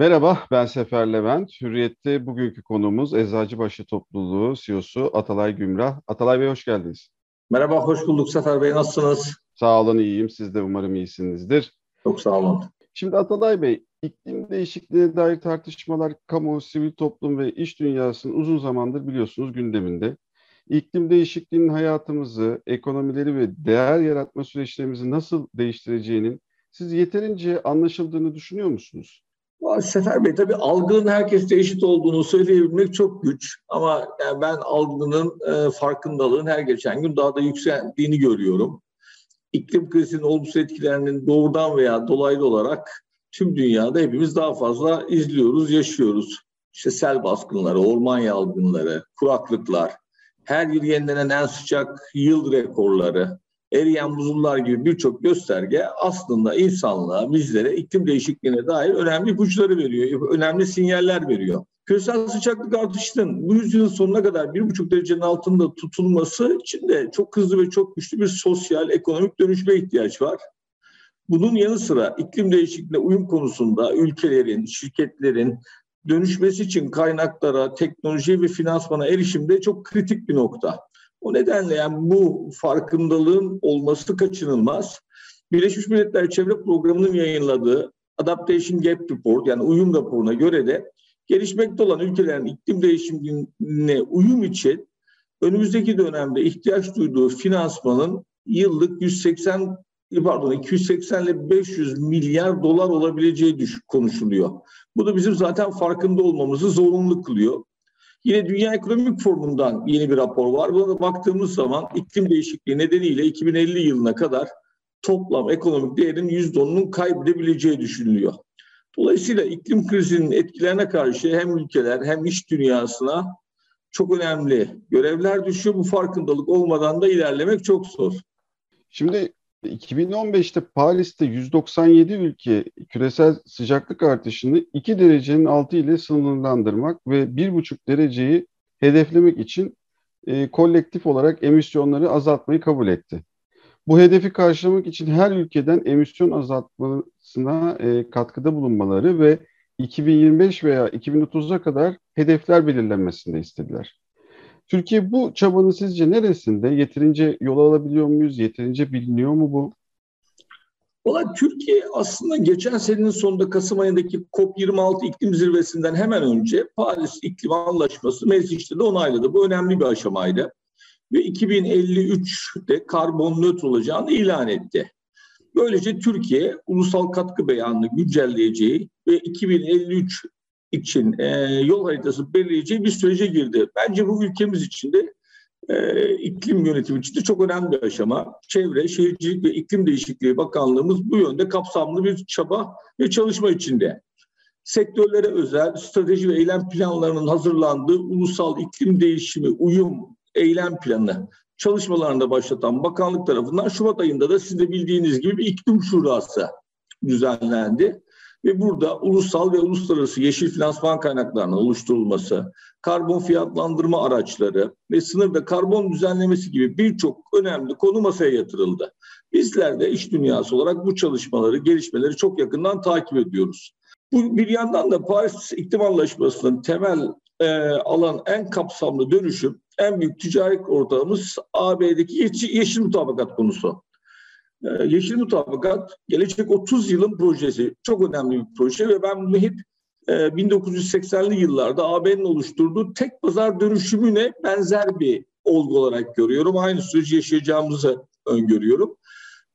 Merhaba, ben Sefer Levent. Hürriyet'te bugünkü konuğumuz Eczacıbaşı Topluluğu CEO'su Atalay Gümrah. Atalay Bey hoş geldiniz. Merhaba, hoş bulduk Sefer Bey. Nasılsınız? Sağ olun, iyiyim. Siz de umarım iyisinizdir. Çok sağ olun. Şimdi Atalay Bey, iklim değişikliğine dair tartışmalar kamu, sivil toplum ve iş dünyasının uzun zamandır biliyorsunuz gündeminde. İklim değişikliğinin hayatımızı, ekonomileri ve değer yaratma süreçlerimizi nasıl değiştireceğinin siz yeterince anlaşıldığını düşünüyor musunuz? Sefer Bey tabii algının herkeste eşit olduğunu söyleyebilmek çok güç. Ama yani ben algının e, farkındalığın her geçen gün daha da yükseldiğini görüyorum. İklim krizinin olumsuz etkilerinin doğrudan veya dolaylı olarak tüm dünyada hepimiz daha fazla izliyoruz, yaşıyoruz. İşte sel baskınları, orman yangınları, kuraklıklar, her yıl yenilenen en sıcak yıl rekorları, eriyen buzullar gibi birçok gösterge aslında insanlığa, bizlere iklim değişikliğine dair önemli ipuçları veriyor, önemli sinyaller veriyor. Küresel sıcaklık artışının bu yüzyılın sonuna kadar bir buçuk derecenin altında tutulması için de çok hızlı ve çok güçlü bir sosyal, ekonomik dönüşme ihtiyaç var. Bunun yanı sıra iklim değişikliğine uyum konusunda ülkelerin, şirketlerin dönüşmesi için kaynaklara, teknoloji ve finansmana erişimde çok kritik bir nokta. O nedenle yani bu farkındalığın olması kaçınılmaz. Birleşmiş Milletler Çevre Programı'nın yayınladığı Adaptation Gap Report yani uyum raporuna göre de gelişmekte olan ülkelerin iklim değişimine uyum için önümüzdeki dönemde ihtiyaç duyduğu finansmanın yıllık 180 pardon 280 ile 500 milyar dolar olabileceği konuşuluyor. Bu da bizim zaten farkında olmamızı zorunlu kılıyor. Yine Dünya Ekonomik Forumu'ndan yeni bir rapor var. Buna baktığımız zaman iklim değişikliği nedeniyle 2050 yılına kadar toplam ekonomik değerin %10'unun kaybedebileceği düşünülüyor. Dolayısıyla iklim krizinin etkilerine karşı hem ülkeler hem iş dünyasına çok önemli görevler düşüyor. Bu farkındalık olmadan da ilerlemek çok zor. Şimdi 2015'te Paris'te 197 ülke küresel sıcaklık artışını 2 derecenin altı ile sınırlandırmak ve 1,5 dereceyi hedeflemek için e, kolektif olarak emisyonları azaltmayı kabul etti. Bu hedefi karşılamak için her ülkeden emisyon azaltmasına e, katkıda bulunmaları ve 2025 veya 2030'a kadar hedefler belirlenmesini istediler. Türkiye bu çabanın sizce neresinde? Yeterince yol alabiliyor muyuz? Yeterince biliniyor mu bu? Valla Türkiye aslında geçen senenin sonunda Kasım ayındaki COP26 iklim zirvesinden hemen önce Paris İklim Anlaşması mecliste de onayladı. Bu önemli bir aşamaydı. Ve 2053'te karbon nötr olacağını ilan etti. Böylece Türkiye ulusal katkı beyanını güncelleyeceği ve 2053 için e, yol haritası belirleyeceği bir sürece girdi. Bence bu ülkemiz için de e, iklim yönetimi için de çok önemli bir aşama. Çevre, Şehircilik ve İklim Değişikliği Bakanlığımız bu yönde kapsamlı bir çaba ve çalışma içinde. Sektörlere özel strateji ve eylem planlarının hazırlandığı ulusal iklim değişimi uyum eylem planı çalışmalarında başlatan bakanlık tarafından Şubat ayında da sizin de bildiğiniz gibi bir iklim şurası düzenlendi ve burada ulusal ve uluslararası yeşil finansman kaynaklarının oluşturulması, karbon fiyatlandırma araçları ve sınırda karbon düzenlemesi gibi birçok önemli konu masaya yatırıldı. Bizler de iş dünyası olarak bu çalışmaları, gelişmeleri çok yakından takip ediyoruz. Bu bir yandan da Paris İklim Anlaşması'nın temel e, alan en kapsamlı dönüşüm, en büyük ticari ortağımız AB'deki yeşil, mutabakat konusu. Ee, Yeşil Mutabakat gelecek 30 yılın projesi. Çok önemli bir proje ve ben bunu hep 1980'li e, yıllarda AB'nin oluşturduğu tek pazar dönüşümüne benzer bir olgu olarak görüyorum. Aynı süreci yaşayacağımızı öngörüyorum.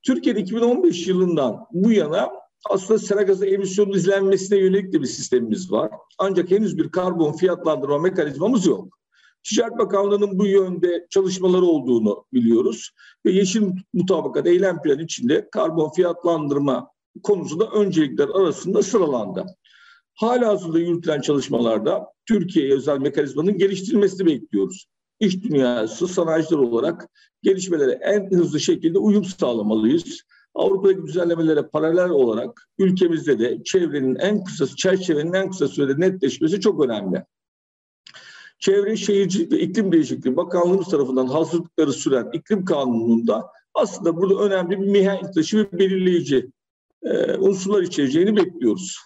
Türkiye'de 2015 yılından bu yana aslında sera gazı emisyonu izlenmesine yönelik de bir sistemimiz var. Ancak henüz bir karbon fiyatlandırma mekanizmamız yok. Ticaret Bakanlığı'nın bu yönde çalışmaları olduğunu biliyoruz. Ve Yeşil Mutabakat Eylem Planı içinde karbon fiyatlandırma konusunda öncelikler arasında sıralandı. Hala hazırda yürütülen çalışmalarda Türkiye'ye özel mekanizmanın geliştirilmesini bekliyoruz. İş dünyası sanayiciler olarak gelişmelere en hızlı şekilde uyum sağlamalıyız. Avrupa'daki düzenlemelere paralel olarak ülkemizde de çevrenin en kısa çerçevenin en kısa sürede netleşmesi çok önemli. Çevre Şehircilik ve İklim Değişikliği Bakanlığımız tarafından hazırlıkları süren iklim kanununda aslında burada önemli bir mihenk taşı ve belirleyici e, unsurlar içereceğini bekliyoruz.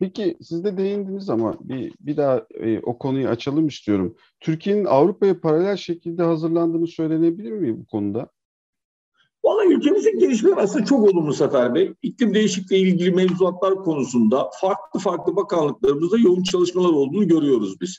Peki siz de değindiniz ama bir, bir daha e, o konuyu açalım istiyorum. Türkiye'nin Avrupa'ya paralel şekilde hazırlandığını söylenebilir mi bu konuda? Valla ülkemizin gelişmeleri aslında çok olumlu Sefer Bey. İklim değişikliği ilgili mevzuatlar konusunda farklı farklı bakanlıklarımızda yoğun çalışmalar olduğunu görüyoruz biz.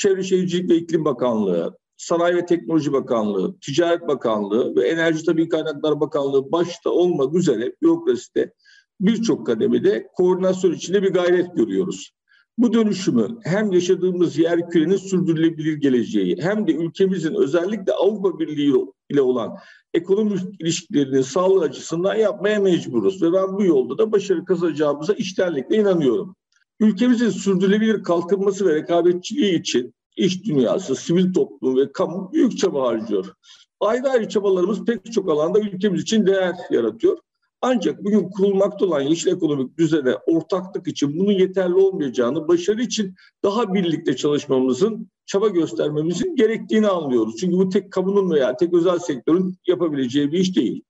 Çevre Şehircilik ve İklim Bakanlığı, Sanayi ve Teknoloji Bakanlığı, Ticaret Bakanlığı ve Enerji Tabii Kaynaklar Bakanlığı başta olmak üzere bürokraside birçok kademede koordinasyon içinde bir gayret görüyoruz. Bu dönüşümü hem yaşadığımız yer kürenin sürdürülebilir geleceği hem de ülkemizin özellikle Avrupa Birliği ile olan ekonomik ilişkilerinin sağlığı açısından yapmaya mecburuz. Ve ben bu yolda da başarı kazanacağımıza içtenlikle inanıyorum. Ülkemizin sürdürülebilir kalkınması ve rekabetçiliği için iş dünyası, sivil toplum ve kamu büyük çaba harcıyor. Ayrı ayrı çabalarımız pek çok alanda ülkemiz için değer yaratıyor. Ancak bugün kurulmakta olan yeşil ekonomik düzene ortaklık için bunun yeterli olmayacağını, başarı için daha birlikte çalışmamızın, çaba göstermemizin gerektiğini anlıyoruz. Çünkü bu tek kamunun veya tek özel sektörün yapabileceği bir iş değil.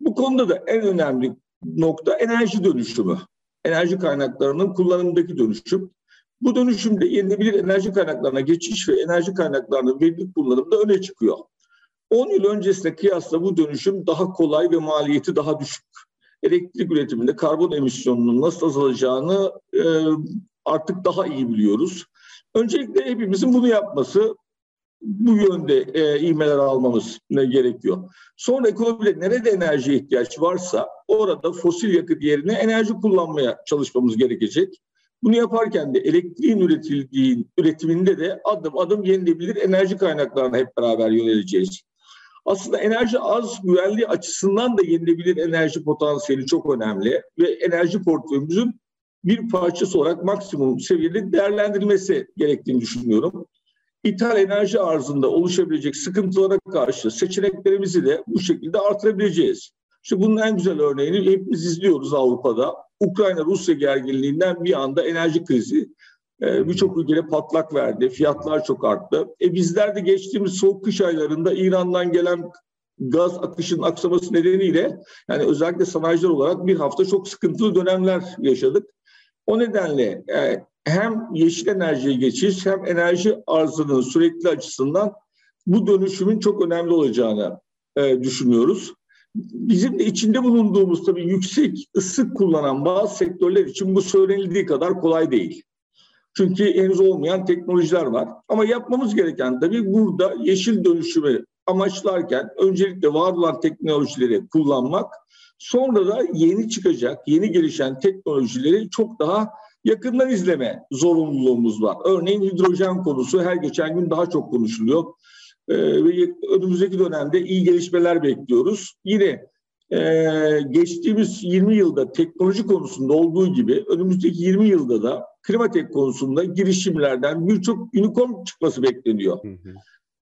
Bu konuda da en önemli nokta enerji dönüşümü. Enerji kaynaklarının kullanımındaki dönüşüm. Bu dönüşümde yenilebilir enerji kaynaklarına geçiş ve enerji kaynaklarının verimli kullanımda öne çıkıyor. 10 yıl öncesine kıyasla bu dönüşüm daha kolay ve maliyeti daha düşük. Elektrik üretiminde karbon emisyonunun nasıl azalacağını e, artık daha iyi biliyoruz. Öncelikle hepimizin bunu yapması, bu yönde e, ivmeler almamız ne gerekiyor. Sonra ekonomide nerede enerji ihtiyaç varsa orada fosil yakıt yerine enerji kullanmaya çalışmamız gerekecek. Bunu yaparken de elektriğin üretildiği üretiminde de adım adım yenilebilir enerji kaynaklarına hep beraber yöneleceğiz. Aslında enerji az güvenliği açısından da yenilebilir enerji potansiyeli çok önemli ve enerji portföyümüzün bir parçası olarak maksimum seviyede değerlendirilmesi gerektiğini düşünüyorum. İthal enerji arzında oluşabilecek sıkıntılara karşı seçeneklerimizi de bu şekilde artırabileceğiz. İşte bunun en güzel örneğini hepimiz izliyoruz Avrupa'da. Ukrayna-Rusya gerginliğinden bir anda enerji krizi e, birçok ülkede patlak verdi. Fiyatlar çok arttı. E bizler de geçtiğimiz soğuk kış aylarında İran'dan gelen gaz akışının aksaması nedeniyle yani özellikle sanayiciler olarak bir hafta çok sıkıntılı dönemler yaşadık. O nedenle e, hem yeşil enerjiye geçiş hem enerji arzının sürekli açısından bu dönüşümün çok önemli olacağını e, düşünüyoruz. Bizim de içinde bulunduğumuz tabii yüksek ısı kullanan bazı sektörler için bu söylenildiği kadar kolay değil. Çünkü henüz olmayan teknolojiler var. Ama yapmamız gereken tabii burada yeşil dönüşümü amaçlarken öncelikle var olan teknolojileri kullanmak, sonra da yeni çıkacak, yeni gelişen teknolojileri çok daha yakından izleme zorunluluğumuz var. Örneğin hidrojen konusu her geçen gün daha çok konuşuluyor. Ee, ve önümüzdeki dönemde iyi gelişmeler bekliyoruz. Yine e, geçtiğimiz 20 yılda teknoloji konusunda olduğu gibi önümüzdeki 20 yılda da klimatek konusunda girişimlerden birçok unicorn çıkması bekleniyor. Hı hı.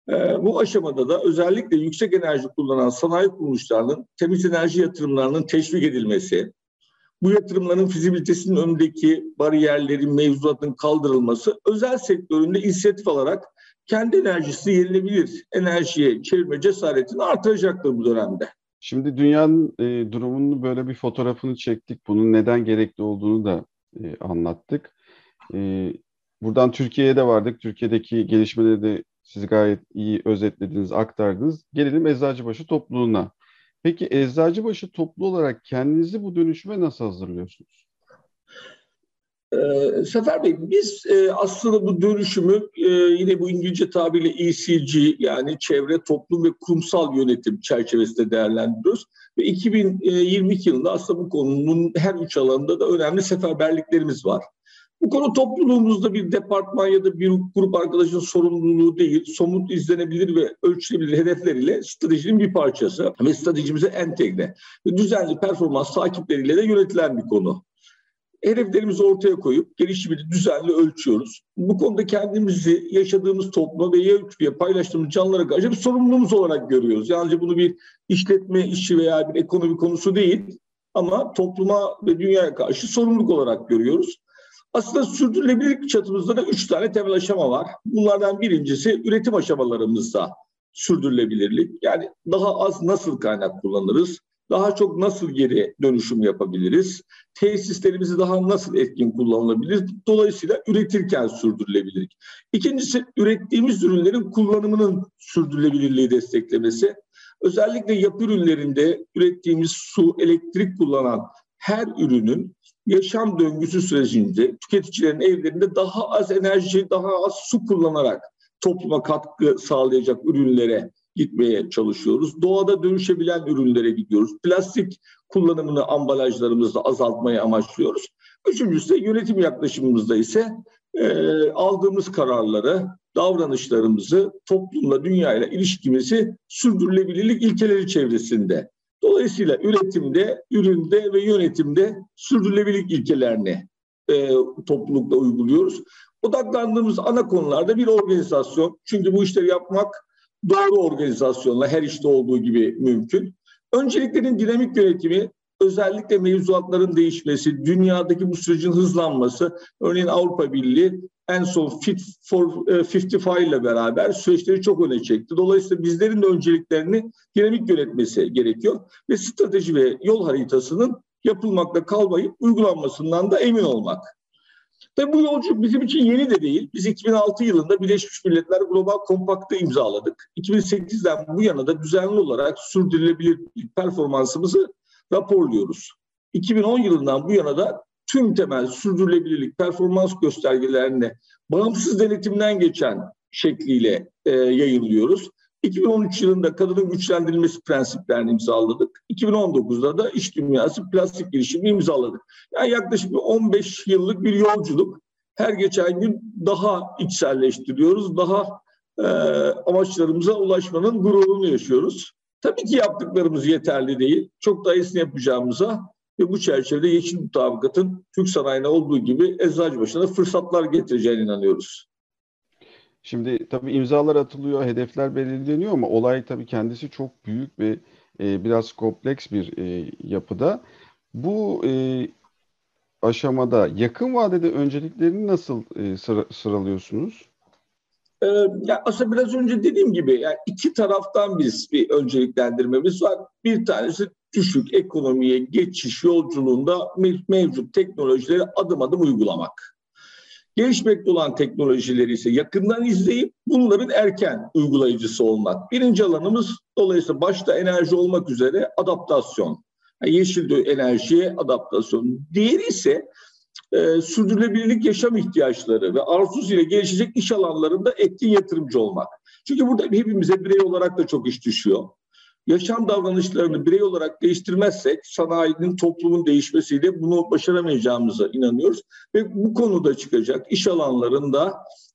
E, bu aşamada da özellikle yüksek enerji kullanan sanayi kuruluşlarının temiz enerji yatırımlarının teşvik edilmesi, bu yatırımların fizibilitesinin önündeki bariyerlerin, mevzuatın kaldırılması özel sektöründe inisiyatif alarak kendi enerjisi yenilebilir enerjiye çevirme cesaretini artıracaktır bu dönemde. Şimdi dünyanın e, durumunu böyle bir fotoğrafını çektik. Bunun neden gerekli olduğunu da e, anlattık. E, buradan Türkiye'ye de vardık. Türkiye'deki gelişmeleri de siz gayet iyi özetlediniz, aktardınız. Gelelim Eczacıbaşı topluluğuna. Peki Eczacıbaşı topluluğu olarak kendinizi bu dönüşüme nasıl hazırlıyorsunuz? Ee, Sefer Bey biz e, aslında bu dönüşümü e, yine bu İngilizce tabirle ECG yani çevre, toplum ve kurumsal yönetim çerçevesinde değerlendiriyoruz. Ve 2022 yılında aslında bu konunun her üç alanında da önemli seferberliklerimiz var. Bu konu topluluğumuzda bir departman ya da bir grup arkadaşın sorumluluğu değil, somut izlenebilir ve ölçülebilir hedefleriyle stratejinin bir parçası ve stratejimize entegre düzenli performans takipleriyle de yönetilen bir konu hedeflerimizi ortaya koyup gelişimini düzenli ölçüyoruz. Bu konuda kendimizi yaşadığımız topluma ve ölçüye paylaştığımız canlılara karşı bir sorumluluğumuz olarak görüyoruz. Yalnızca bunu bir işletme işi veya bir ekonomi konusu değil ama topluma ve dünyaya karşı sorumluluk olarak görüyoruz. Aslında sürdürülebilirlik çatımızda da üç tane temel aşama var. Bunlardan birincisi üretim aşamalarımızda sürdürülebilirlik. Yani daha az nasıl kaynak kullanırız, daha çok nasıl geri dönüşüm yapabiliriz? Tesislerimizi daha nasıl etkin kullanılabilir? Dolayısıyla üretirken sürdürülebilirlik. İkincisi ürettiğimiz ürünlerin kullanımının sürdürülebilirliği desteklemesi. Özellikle yapı ürünlerinde ürettiğimiz su, elektrik kullanan her ürünün yaşam döngüsü sürecinde tüketicilerin evlerinde daha az enerji, daha az su kullanarak topluma katkı sağlayacak ürünlere gitmeye çalışıyoruz. Doğada dönüşebilen ürünlere gidiyoruz. Plastik kullanımını ambalajlarımızda azaltmayı amaçlıyoruz. Üçüncüsü de yönetim yaklaşımımızda ise e, aldığımız kararları, davranışlarımızı, toplumla, dünyayla ilişkimizi sürdürülebilirlik ilkeleri çevresinde. Dolayısıyla üretimde, üründe ve yönetimde sürdürülebilirlik ilkelerini e, toplulukta uyguluyoruz. Odaklandığımız ana konularda bir organizasyon. Çünkü bu işleri yapmak doğru organizasyonla her işte olduğu gibi mümkün. Önceliklerin dinamik yönetimi, özellikle mevzuatların değişmesi, dünyadaki bu sürecin hızlanması, örneğin Avrupa Birliği en son Fit for 55 e, ile beraber süreçleri çok öne çekti. Dolayısıyla bizlerin de önceliklerini dinamik yönetmesi gerekiyor ve strateji ve yol haritasının yapılmakta kalmayıp uygulanmasından da emin olmak. Tabii bu yolculuk bizim için yeni de değil. Biz 2006 yılında Birleşmiş Milletler Global Kompakt'ı imzaladık. 2008'den bu yana da düzenli olarak sürdürülebilir performansımızı raporluyoruz. 2010 yılından bu yana da tüm temel sürdürülebilirlik performans göstergelerini bağımsız denetimden geçen şekliyle e, yayınlıyoruz. 2013 yılında kadının güçlendirilmesi prensiplerini imzaladık. 2019'da da iş dünyası plastik girişimi imzaladık. Yani yaklaşık bir 15 yıllık bir yolculuk. Her geçen gün daha içselleştiriyoruz, daha e, amaçlarımıza ulaşmanın gururunu yaşıyoruz. Tabii ki yaptıklarımız yeterli değil. Çok daha iyisini yapacağımıza ve bu çerçevede Yeşil Mutabakat'ın Türk sanayine olduğu gibi Eczacıbaşı'na fırsatlar getireceğine inanıyoruz. Şimdi tabii imzalar atılıyor, hedefler belirleniyor ama olay tabii kendisi çok büyük ve e, biraz kompleks bir e, yapıda. Bu e, aşamada yakın vadede önceliklerini nasıl e, sıra, sıralıyorsunuz? Ee, ya aslında biraz önce dediğim gibi yani iki taraftan biz bir önceliklendirmemiz var. Bir tanesi düşük ekonomiye geçiş yolculuğunda mevcut teknolojileri adım adım uygulamak. Gelişmekte olan teknolojileri ise yakından izleyip bunların erken uygulayıcısı olmak. Birinci alanımız dolayısıyla başta enerji olmak üzere adaptasyon. Yani yeşil enerjiye adaptasyon. Diğeri ise e, sürdürülebilirlik yaşam ihtiyaçları ve arzusuyla gelişecek iş alanlarında etkin yatırımcı olmak. Çünkü burada hepimize birey olarak da çok iş düşüyor yaşam davranışlarını birey olarak değiştirmezsek sanayinin, toplumun değişmesiyle bunu başaramayacağımıza inanıyoruz. Ve bu konuda çıkacak iş alanlarında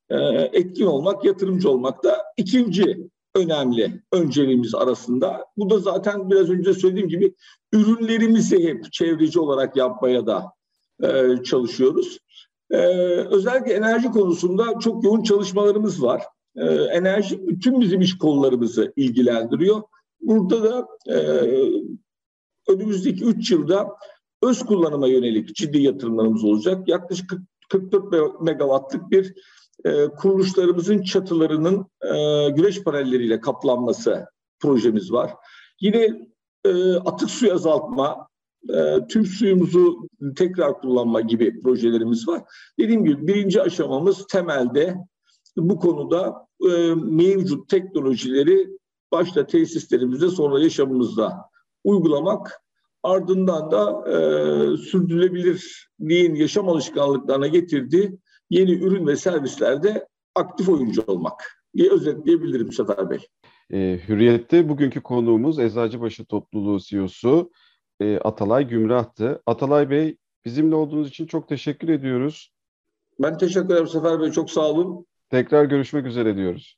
e, etkin olmak, yatırımcı olmak da ikinci önemli önceliğimiz arasında. Bu da zaten biraz önce söylediğim gibi ürünlerimizi hep çevreci olarak yapmaya da e, çalışıyoruz. E, özellikle enerji konusunda çok yoğun çalışmalarımız var. E, enerji bütün bizim iş kollarımızı ilgilendiriyor. Burada da e, önümüzdeki 3 yılda öz kullanıma yönelik ciddi yatırımlarımız olacak. Yaklaşık 44 megawattlık bir e, kuruluşlarımızın çatılarının e, güneş panelleriyle kaplanması projemiz var. Yine e, atık suyu azaltma, e, tüm suyumuzu tekrar kullanma gibi projelerimiz var. Dediğim gibi birinci aşamamız temelde bu konuda e, mevcut teknolojileri başta tesislerimizde sonra yaşamımızda uygulamak ardından da e, sürdürülebilirliğin yaşam alışkanlıklarına getirdiği yeni ürün ve servislerde aktif oyuncu olmak diye özetleyebilirim Sefer Bey. E, Hürriyet'te bugünkü konuğumuz Eczacıbaşı Topluluğu CEO'su e, Atalay Gümrah'tı. Atalay Bey bizimle olduğunuz için çok teşekkür ediyoruz. Ben teşekkür ederim Sefer Bey. Çok sağ olun. Tekrar görüşmek üzere diyoruz.